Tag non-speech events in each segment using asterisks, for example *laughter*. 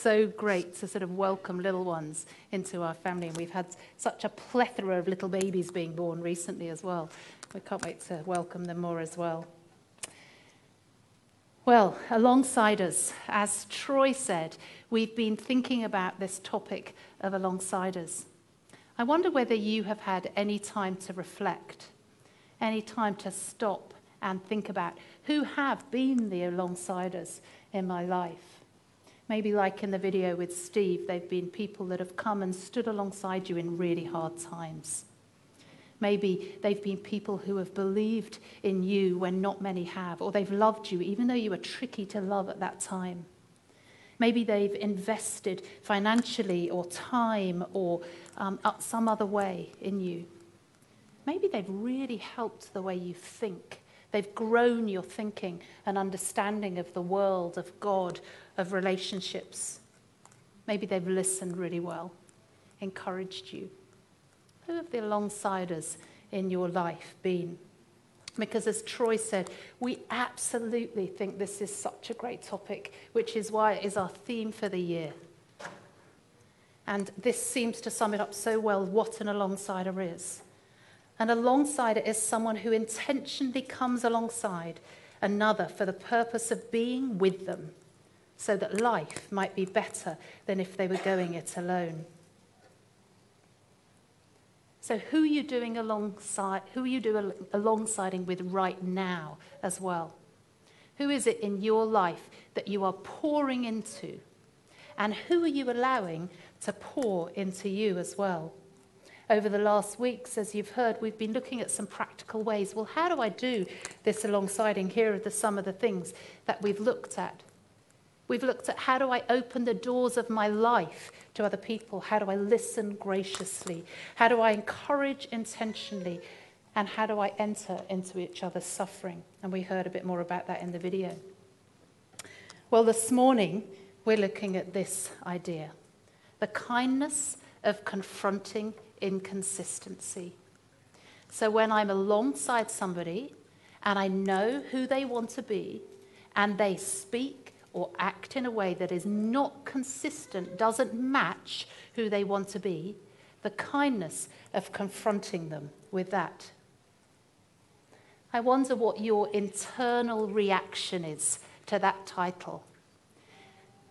so great to sort of welcome little ones into our family. And we've had such a plethora of little babies being born recently as well. We can't wait to welcome them more as well. Well, alongside us, as Troy said, we've been thinking about this topic of alongsiders. I wonder whether you have had any time to reflect, any time to stop and think about who have been the alongsiders in my life. Maybe, like in the video with Steve, they've been people that have come and stood alongside you in really hard times. Maybe they've been people who have believed in you when not many have, or they've loved you even though you were tricky to love at that time. Maybe they've invested financially or time or um, some other way in you. Maybe they've really helped the way you think. They've grown your thinking and understanding of the world, of God, of relationships. Maybe they've listened really well, encouraged you. Who have the alongsiders in your life been? Because as Troy said, we absolutely think this is such a great topic, which is why it is our theme for the year. And this seems to sum it up so well what an alongsider is. An alongsider is someone who intentionally comes alongside another for the purpose of being with them so that life might be better than if they were going it alone. So, who are you doing alongside? Who are you doing alongsiding with right now as well? Who is it in your life that you are pouring into? And who are you allowing to pour into you as well? Over the last weeks, as you've heard, we've been looking at some practical ways. Well, how do I do this alongsiding? Here are the, some of the things that we've looked at. We've looked at how do I open the doors of my life to other people? How do I listen graciously? How do I encourage intentionally? And how do I enter into each other's suffering? And we heard a bit more about that in the video. Well, this morning, we're looking at this idea the kindness of confronting inconsistency. So when I'm alongside somebody and I know who they want to be, and they speak or act in a way that is not consistent, doesn't match who they want to be, the kindness of confronting them with that. I wonder what your internal reaction is to that title.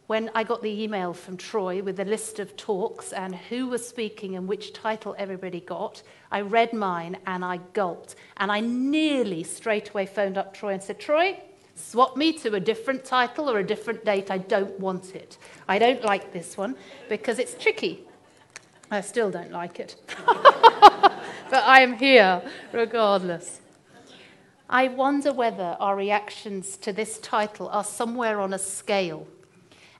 When I got the email from Troy with the list of talks and who was speaking and which title everybody got, I read mine and I gulped. And I nearly straight away phoned up Troy and said, Troy, Swap me to a different title or a different date. I don't want it. I don't like this one because it's tricky. I still don't like it. *laughs* but I am here regardless. I wonder whether our reactions to this title are somewhere on a scale.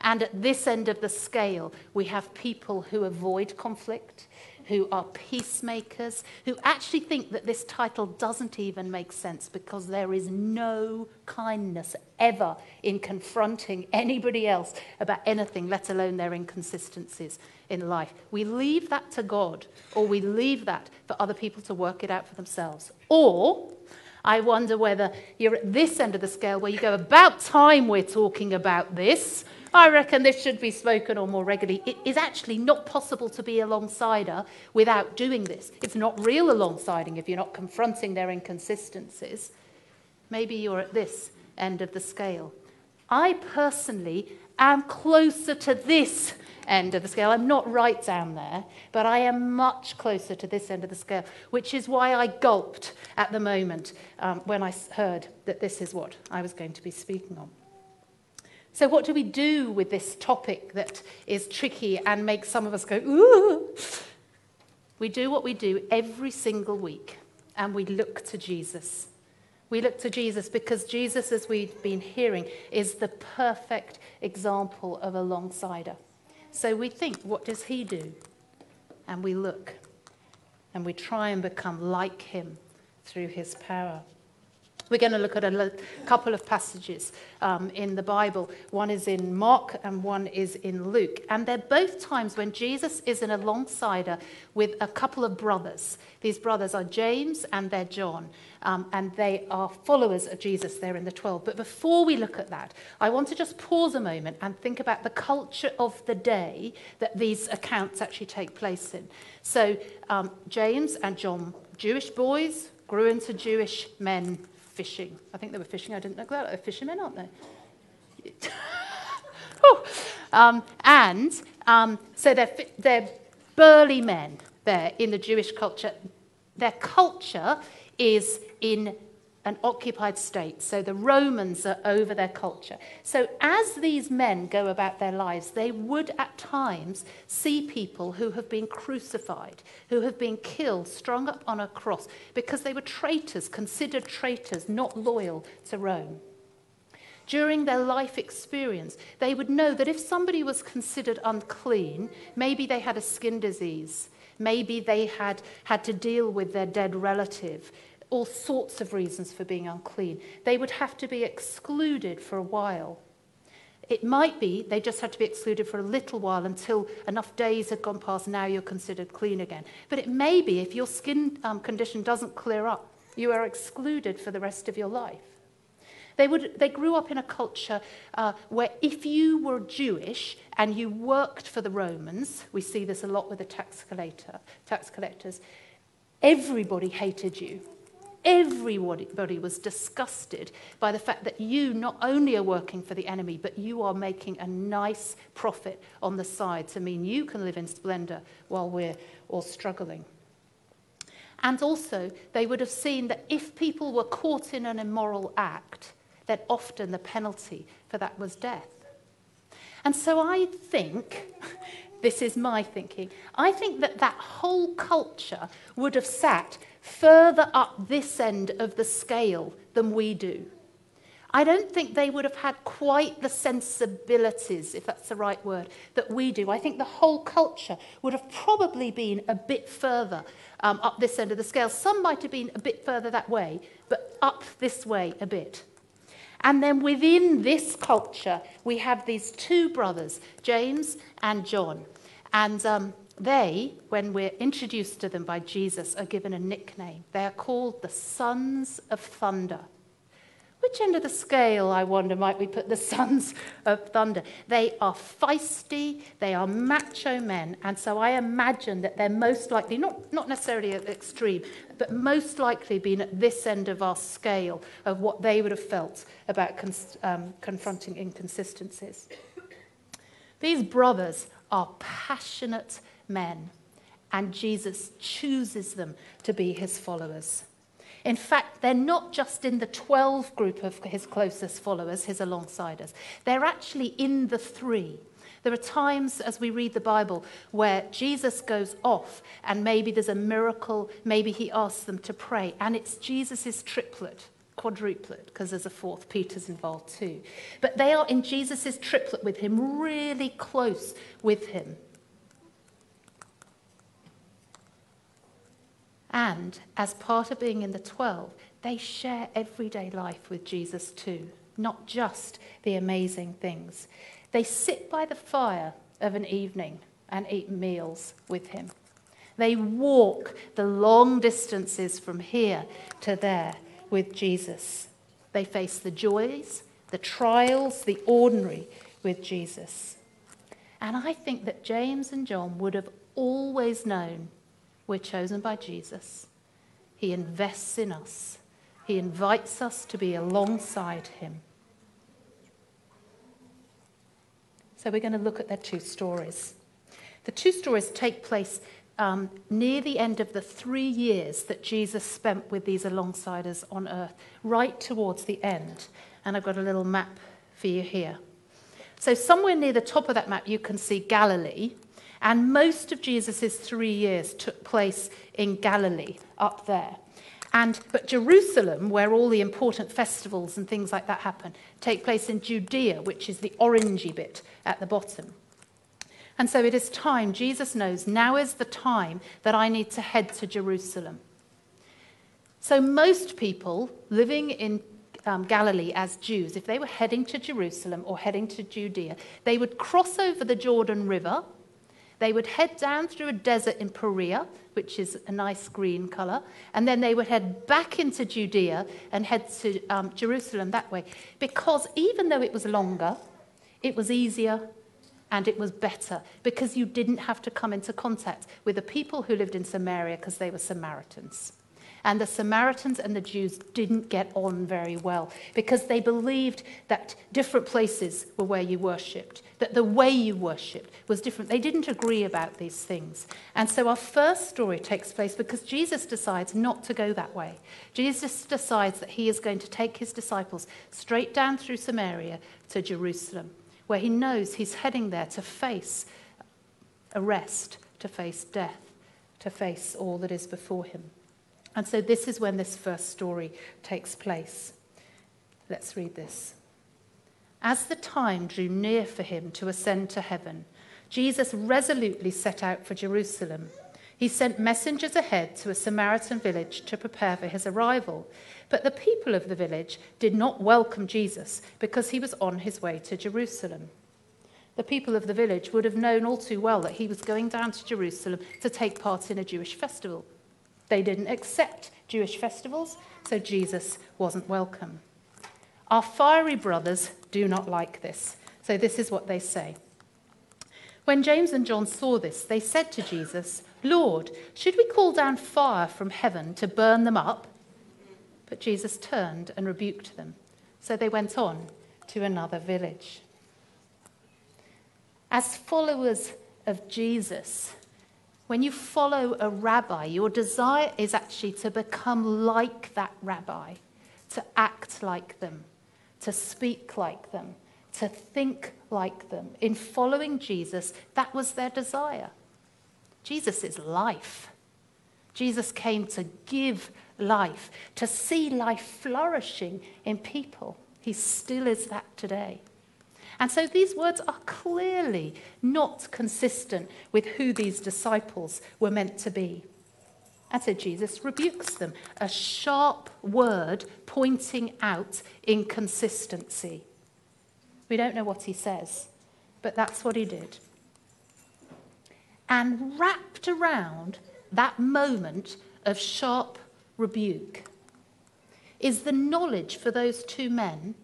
And at this end of the scale, we have people who avoid conflict, who are peacemakers, who actually think that this title doesn't even make sense because there is no kindness ever in confronting anybody else about anything, let alone their inconsistencies in life. We leave that to God, or we leave that for other people to work it out for themselves. Or I wonder whether you're at this end of the scale where you go, about time we're talking about this. I reckon this should be spoken on more regularly. It is actually not possible to be alongsider without doing this. It's not real alongsiding if you're not confronting their inconsistencies. Maybe you're at this end of the scale. I personally am closer to this end of the scale. I'm not right down there, but I am much closer to this end of the scale, which is why I gulped at the moment um, when I heard that this is what I was going to be speaking on. So, what do we do with this topic that is tricky and makes some of us go, ooh? We do what we do every single week, and we look to Jesus. We look to Jesus because Jesus, as we've been hearing, is the perfect example of alongsider. So we think, what does he do? And we look and we try and become like him through his power. We're going to look at a couple of passages um, in the Bible. One is in Mark and one is in Luke. And they're both times when Jesus is an alongside with a couple of brothers. These brothers are James and they're John. Um, and they are followers of Jesus. They're in the 12. But before we look at that, I want to just pause a moment and think about the culture of the day that these accounts actually take place in. So, um, James and John, Jewish boys, grew into Jewish men fishing. I think they were fishing. I didn't know that. They're fishermen, aren't they? *laughs* um, and um, so they're, they're burly men there in the Jewish culture. Their culture is in an occupied state. So the Romans are over their culture. So as these men go about their lives, they would at times see people who have been crucified, who have been killed, strung up on a cross, because they were traitors, considered traitors, not loyal to Rome. During their life experience, they would know that if somebody was considered unclean, maybe they had a skin disease, maybe they had had to deal with their dead relative, all sorts of reasons for being unclean. They would have to be excluded for a while. It might be they just had to be excluded for a little while until enough days had gone past, now you're considered clean again. But it may be if your skin um, condition doesn't clear up, you are excluded for the rest of your life. They, would, they grew up in a culture uh, where if you were Jewish and you worked for the Romans, we see this a lot with the tax, collector, tax collectors, everybody hated you. everybody was disgusted by the fact that you not only are working for the enemy, but you are making a nice profit on the side to mean you can live in splendor while we're all struggling. And also, they would have seen that if people were caught in an immoral act, then often the penalty for that was death. And so I think this is my thinking, I think that that whole culture would have sat further up this end of the scale than we do. I don't think they would have had quite the sensibilities, if that's the right word, that we do. I think the whole culture would have probably been a bit further um, up this end of the scale. Some might have been a bit further that way, but up this way a bit. And then within this culture, we have these two brothers, James and John. And um, they, when we're introduced to them by Jesus, are given a nickname. They are called the Sons of Thunder. Which end of the scale, I wonder, might we put the *laughs* Sons of Thunder? They are feisty, they are macho men, and so I imagine that they're most likely, not, not necessarily at the extreme, but most likely been at this end of our scale of what they would have felt about um, confronting inconsistencies. These brothers are passionate men, and Jesus chooses them to be his followers. In fact, they're not just in the 12 group of his closest followers, his alongsiders, they're actually in the three. There are times as we read the Bible where Jesus goes off and maybe there's a miracle, maybe he asks them to pray, and it's Jesus' triplet, quadruplet, because there's a fourth, Peter's involved too. But they are in Jesus' triplet with him, really close with him. And as part of being in the 12, they share everyday life with Jesus too, not just the amazing things. They sit by the fire of an evening and eat meals with him. They walk the long distances from here to there with Jesus. They face the joys, the trials, the ordinary with Jesus. And I think that James and John would have always known we're chosen by Jesus. He invests in us, He invites us to be alongside Him. So we're going to look at their two stories. The two stories take place um, near the end of the three years that Jesus spent with these alongsiders on earth, right towards the end. And I've got a little map for you here. So, somewhere near the top of that map, you can see Galilee, and most of Jesus' three years took place in Galilee, up there. And, but Jerusalem, where all the important festivals and things like that happen, take place in Judea, which is the orangey bit at the bottom. And so it is time, Jesus knows, now is the time that I need to head to Jerusalem. So, most people living in um, Galilee as Jews, if they were heading to Jerusalem or heading to Judea, they would cross over the Jordan River. They would head down through a desert in Perea, which is a nice green colour, and then they would head back into Judea and head to um, Jerusalem that way. Because even though it was longer, it was easier and it was better because you didn't have to come into contact with the people who lived in Samaria because they were Samaritans. And the Samaritans and the Jews didn't get on very well because they believed that different places were where you worshipped, that the way you worshipped was different. They didn't agree about these things. And so our first story takes place because Jesus decides not to go that way. Jesus decides that he is going to take his disciples straight down through Samaria to Jerusalem, where he knows he's heading there to face arrest, to face death, to face all that is before him. And so this is when this first story takes place. Let's read this. As the time drew near for him to ascend to heaven, Jesus resolutely set out for Jerusalem. He sent messengers ahead to a Samaritan village to prepare for his arrival. But the people of the village did not welcome Jesus because he was on his way to Jerusalem. The people of the village would have known all too well that he was going down to Jerusalem to take part in a Jewish festival. They didn't accept Jewish festivals, so Jesus wasn't welcome. Our fiery brothers do not like this. So this is what they say. When James and John saw this, they said to Jesus, Lord, should we call down fire from heaven to burn them up? But Jesus turned and rebuked them. So they went on to another village. As followers of Jesus, when you follow a rabbi, your desire is actually to become like that rabbi, to act like them, to speak like them, to think like them. In following Jesus, that was their desire. Jesus is life. Jesus came to give life, to see life flourishing in people. He still is that today. And so these words are clearly not consistent with who these disciples were meant to be. And so Jesus rebukes them, a sharp word pointing out inconsistency. We don't know what he says, but that's what he did. And wrapped around that moment of sharp rebuke is the knowledge for those two men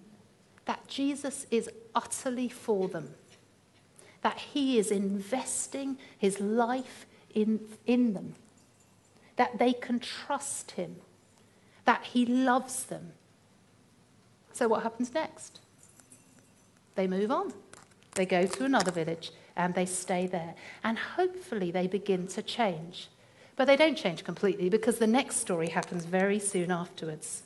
that Jesus is utterly for them, that he is investing his life in, in them, that they can trust him, that he loves them. So, what happens next? They move on. They go to another village and they stay there. And hopefully, they begin to change. But they don't change completely because the next story happens very soon afterwards.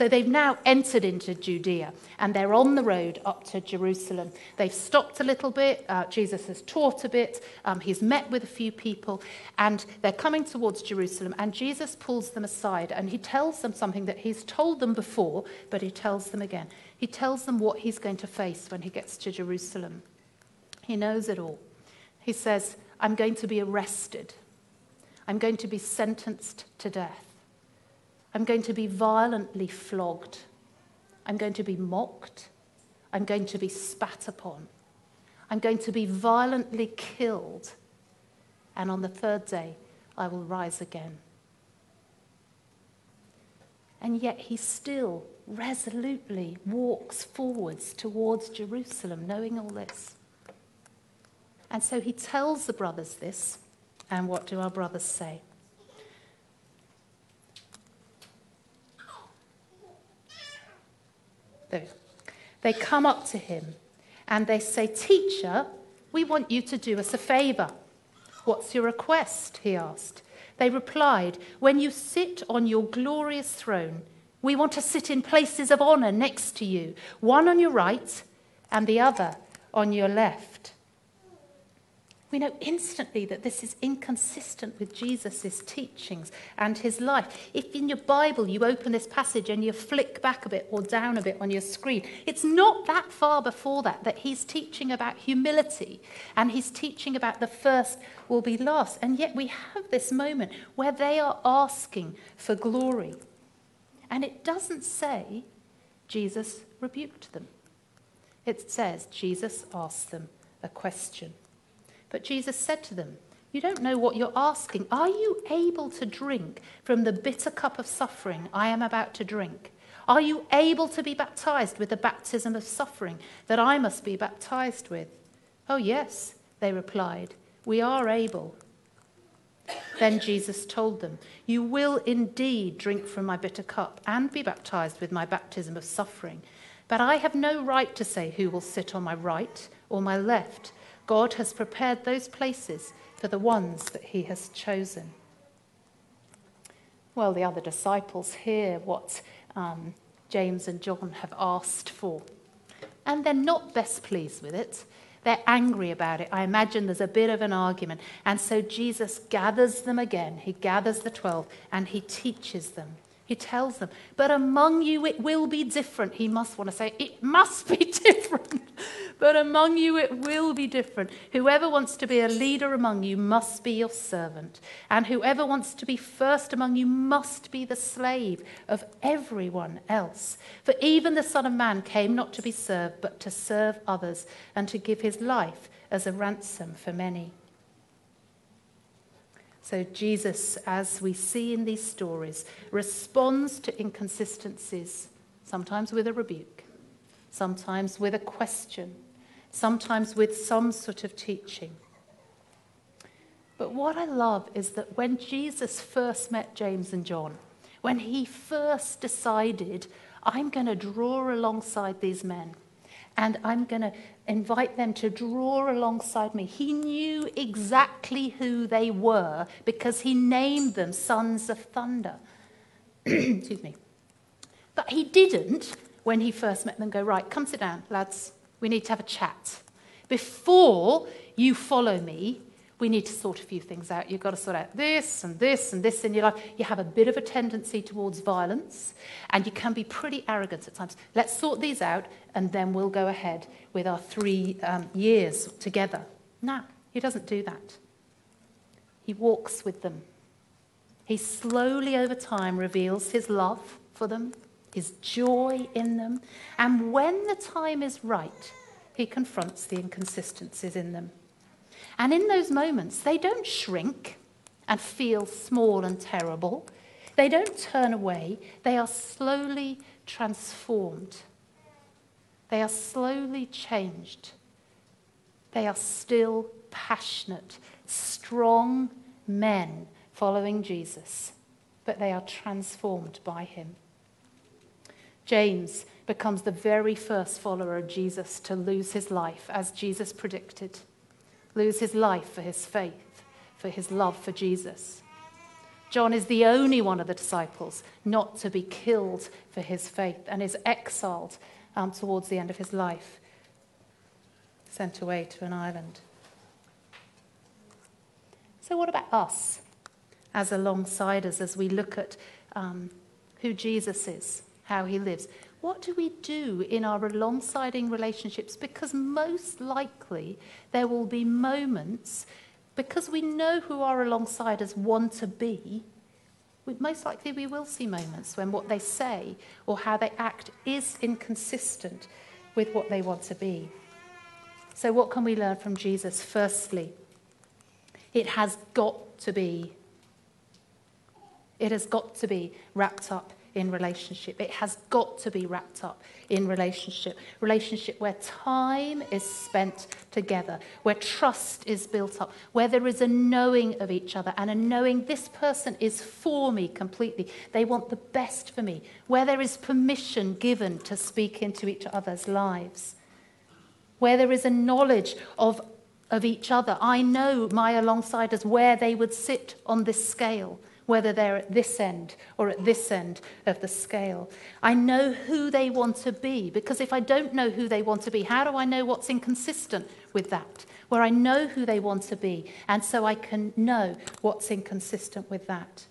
So they've now entered into Judea and they're on the road up to Jerusalem. They've stopped a little bit. Uh, Jesus has taught a bit. Um, he's met with a few people and they're coming towards Jerusalem. And Jesus pulls them aside and he tells them something that he's told them before, but he tells them again. He tells them what he's going to face when he gets to Jerusalem. He knows it all. He says, I'm going to be arrested. I'm going to be sentenced to death. I'm going to be violently flogged. I'm going to be mocked. I'm going to be spat upon. I'm going to be violently killed. And on the third day, I will rise again. And yet he still resolutely walks forwards towards Jerusalem, knowing all this. And so he tells the brothers this. And what do our brothers say? They come up to him and they say, Teacher, we want you to do us a favor. What's your request? He asked. They replied, When you sit on your glorious throne, we want to sit in places of honor next to you, one on your right and the other on your left. We know instantly that this is inconsistent with Jesus' teachings and his life. If in your Bible you open this passage and you flick back a bit or down a bit on your screen, it's not that far before that that he's teaching about humility and he's teaching about the first will be last. And yet we have this moment where they are asking for glory. And it doesn't say Jesus rebuked them. It says Jesus asked them a question. But Jesus said to them, You don't know what you're asking. Are you able to drink from the bitter cup of suffering I am about to drink? Are you able to be baptized with the baptism of suffering that I must be baptized with? Oh, yes, they replied, We are able. Then Jesus told them, You will indeed drink from my bitter cup and be baptized with my baptism of suffering. But I have no right to say who will sit on my right or my left. God has prepared those places for the ones that he has chosen. Well, the other disciples hear what um, James and John have asked for, and they're not best pleased with it. They're angry about it. I imagine there's a bit of an argument. And so Jesus gathers them again. He gathers the 12 and he teaches them. He tells them, but among you it will be different. He must want to say, it must be *laughs* different. but among you it will be different. Whoever wants to be a leader among you must be your servant. And whoever wants to be first among you must be the slave of everyone else. For even the Son of Man came not to be served, but to serve others and to give his life as a ransom for many. So, Jesus, as we see in these stories, responds to inconsistencies, sometimes with a rebuke, sometimes with a question, sometimes with some sort of teaching. But what I love is that when Jesus first met James and John, when he first decided, I'm going to draw alongside these men, and I'm going to invite them to draw alongside me. He knew exactly who they were because he named them sons of thunder. *clears throat* Excuse me. But he didn't, when he first met them, go, Right, come sit down, lads. We need to have a chat. Before you follow me, we need to sort a few things out. You've got to sort out this and this and this in your life. You have a bit of a tendency towards violence, and you can be pretty arrogant at times. Let's sort these out, and then we'll go ahead with our three um, years together. No, he doesn't do that. He walks with them. He slowly, over time, reveals his love for them, his joy in them, and when the time is right, he confronts the inconsistencies in them. And in those moments, they don't shrink and feel small and terrible. They don't turn away. They are slowly transformed. They are slowly changed. They are still passionate, strong men following Jesus, but they are transformed by him. James becomes the very first follower of Jesus to lose his life, as Jesus predicted lose his life for his faith, for his love for Jesus. John is the only one of the disciples not to be killed for his faith and is exiled um, towards the end of his life, sent away to an island. So, what about us as alongsiders as we look at um, who Jesus is, how he lives? What do we do in our alongsiding relationships? Because most likely there will be moments, because we know who our alongsiders want to be, most likely we will see moments when what they say or how they act is inconsistent with what they want to be. So, what can we learn from Jesus? Firstly, it has got to be. It has got to be wrapped up in relationship. It has got to be wrapped up in relationship. Relationship where time is spent together, where trust is built up, where there is a knowing of each other and a knowing this person is for me completely. They want the best for me, where there is permission given to speak into each other's lives, where there is a knowledge of, of each other. I know my alongsiders where they would sit on this scale whether they're at this end or at this end of the scale. I know who they want to be because if I don't know who they want to be, how do I know what's inconsistent with that? Where I know who they want to be, and so I can know what's inconsistent with that.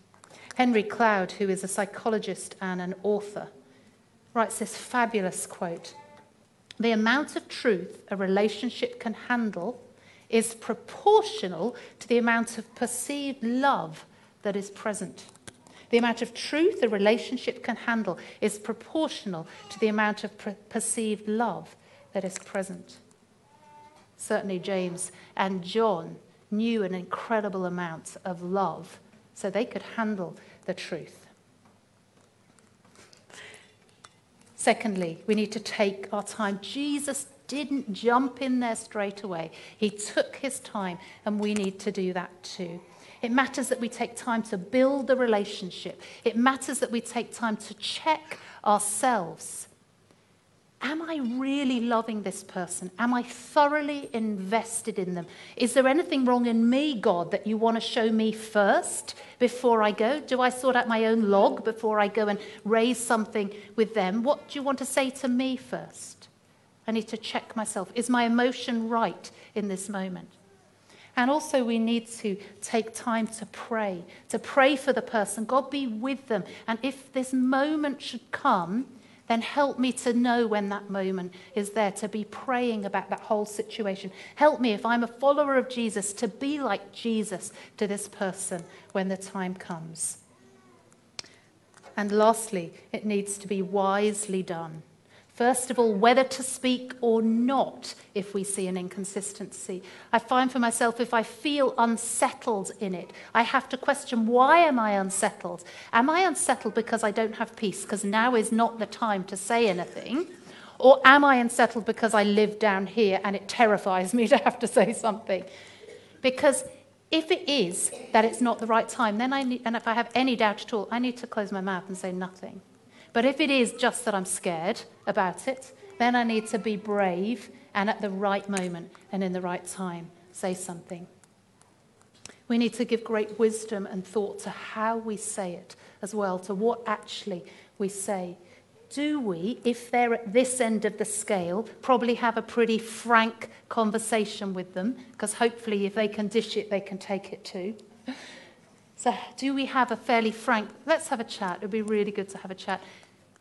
Henry Cloud, who is a psychologist and an author, writes this fabulous quote The amount of truth a relationship can handle is proportional to the amount of perceived love that is present. The amount of truth a relationship can handle is proportional to the amount of per- perceived love that is present. Certainly, James and John knew an incredible amount of love, so they could handle the truth. Secondly, we need to take our time. Jesus didn't jump in there straight away, he took his time, and we need to do that too. It matters that we take time to build the relationship. It matters that we take time to check ourselves. Am I really loving this person? Am I thoroughly invested in them? Is there anything wrong in me, God, that you want to show me first before I go? Do I sort out my own log before I go and raise something with them? What do you want to say to me first? I need to check myself. Is my emotion right in this moment? And also, we need to take time to pray, to pray for the person. God be with them. And if this moment should come, then help me to know when that moment is there, to be praying about that whole situation. Help me, if I'm a follower of Jesus, to be like Jesus to this person when the time comes. And lastly, it needs to be wisely done. First of all, whether to speak or not if we see an inconsistency. I find for myself, if I feel unsettled in it, I have to question why am I unsettled? Am I unsettled because I don't have peace, because now is not the time to say anything? Or am I unsettled because I live down here and it terrifies me *laughs* to have to say something? Because if it is that it's not the right time, then I need, and if I have any doubt at all, I need to close my mouth and say nothing. But if it is just that I'm scared about it, then I need to be brave and at the right moment and in the right time say something. We need to give great wisdom and thought to how we say it as well, to what actually we say. Do we, if they're at this end of the scale, probably have a pretty frank conversation with them? Because hopefully, if they can dish it, they can take it too. So, do we have a fairly frank, let's have a chat? It would be really good to have a chat.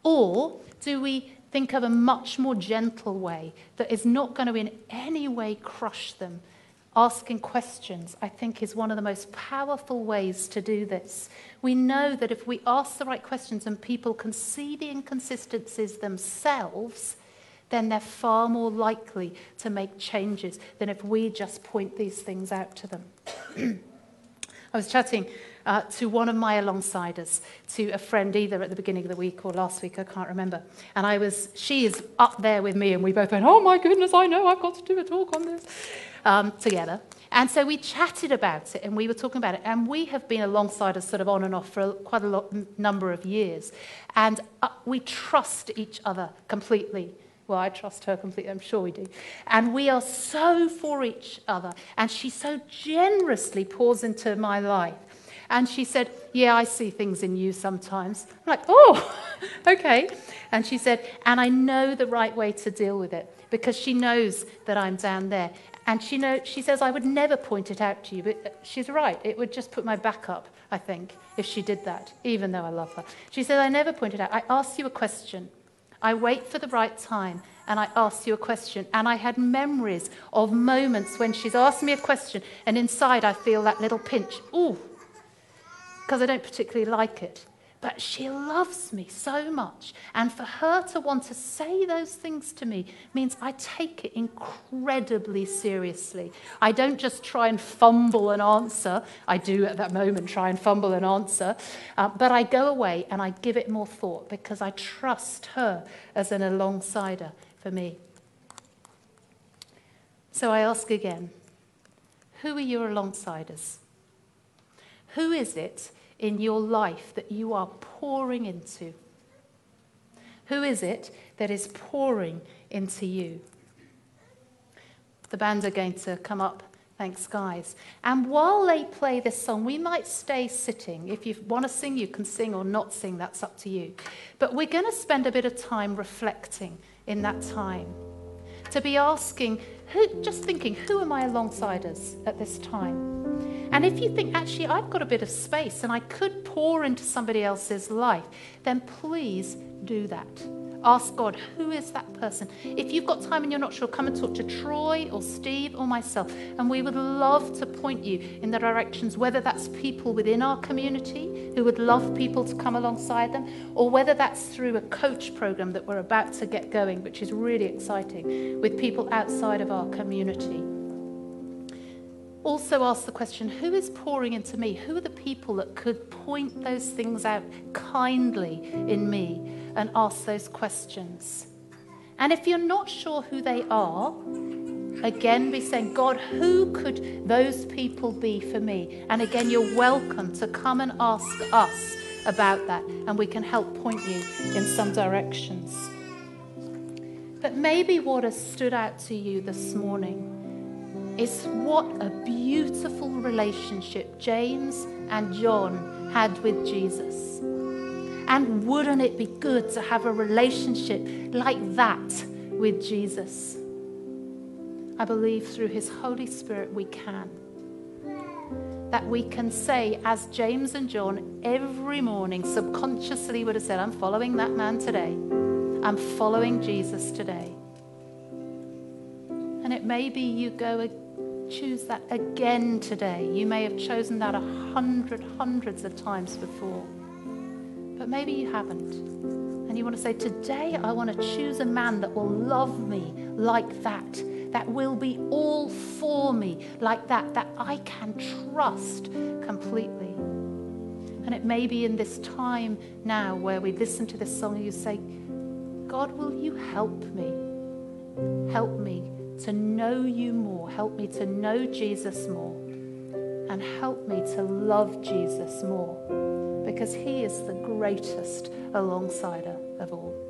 Or do we think of a much more gentle way that is not going to in any way crush them? Asking questions, I think, is one of the most powerful ways to do this. We know that if we ask the right questions and people can see the inconsistencies themselves, then they're far more likely to make changes than if we just point these things out to them. *clears throat* I was chatting uh, to one of my alongsiders, to a friend either at the beginning of the week or last week, I can't remember. And I was, she is up there with me, and we both went, oh my goodness, I know, I've got to do a talk on this um, together. And so we chatted about it and we were talking about it. And we have been alongsiders sort of on and off for quite a lot, number of years. And uh, we trust each other completely. Well, I trust her completely, I'm sure we do. And we are so for each other. And she so generously pours into my life. And she said, Yeah, I see things in you sometimes. I'm like, Oh, *laughs* okay. And she said, And I know the right way to deal with it because she knows that I'm down there. And she, know, she says, I would never point it out to you, but uh, she's right. It would just put my back up, I think, if she did that, even though I love her. She said, I never point it out. I ask you a question. I wait for the right time and I ask you a question. And I had memories of moments when she's asked me a question, and inside I feel that little pinch. Ooh, because I don't particularly like it. But she loves me so much. And for her to want to say those things to me means I take it incredibly seriously. I don't just try and fumble an answer. I do at that moment try and fumble an answer. Uh, but I go away and I give it more thought because I trust her as an alongsider for me. So I ask again who are your alongsiders? Who is it in your life that you are pouring into? Who is it that is pouring into you? The band are going to come up. Thanks, guys. And while they play this song, we might stay sitting. If you want to sing, you can sing or not sing, that's up to you. But we're going to spend a bit of time reflecting in that time. To be asking, who, just thinking, who are my alongsiders at this time? And if you think, actually, I've got a bit of space and I could pour into somebody else's life, then please do that. Ask God, who is that person? If you've got time and you're not sure, come and talk to Troy or Steve or myself. And we would love to point you in the directions, whether that's people within our community who would love people to come alongside them, or whether that's through a coach program that we're about to get going, which is really exciting, with people outside of our community. Also, ask the question who is pouring into me? Who are the people that could point those things out kindly in me? and ask those questions. And if you're not sure who they are, again be saying, God, who could those people be for me? And again, you're welcome to come and ask us about that, and we can help point you in some directions. But maybe what has stood out to you this morning is what a beautiful relationship James and John had with Jesus. And wouldn't it be good to have a relationship like that with Jesus? I believe through his Holy Spirit we can. That we can say, as James and John every morning subconsciously would have said, I'm following that man today. I'm following Jesus today. And it may be you go choose that again today. You may have chosen that a hundred, hundreds of times before but maybe you haven't. And you want to say, Today I want to choose a man that will love me like that, that will be all for me like that, that I can trust completely. And it may be in this time now where we listen to this song and you say, God, will you help me? Help me to know you more. Help me to know Jesus more. And help me to love Jesus more because he is the greatest alongsider of all.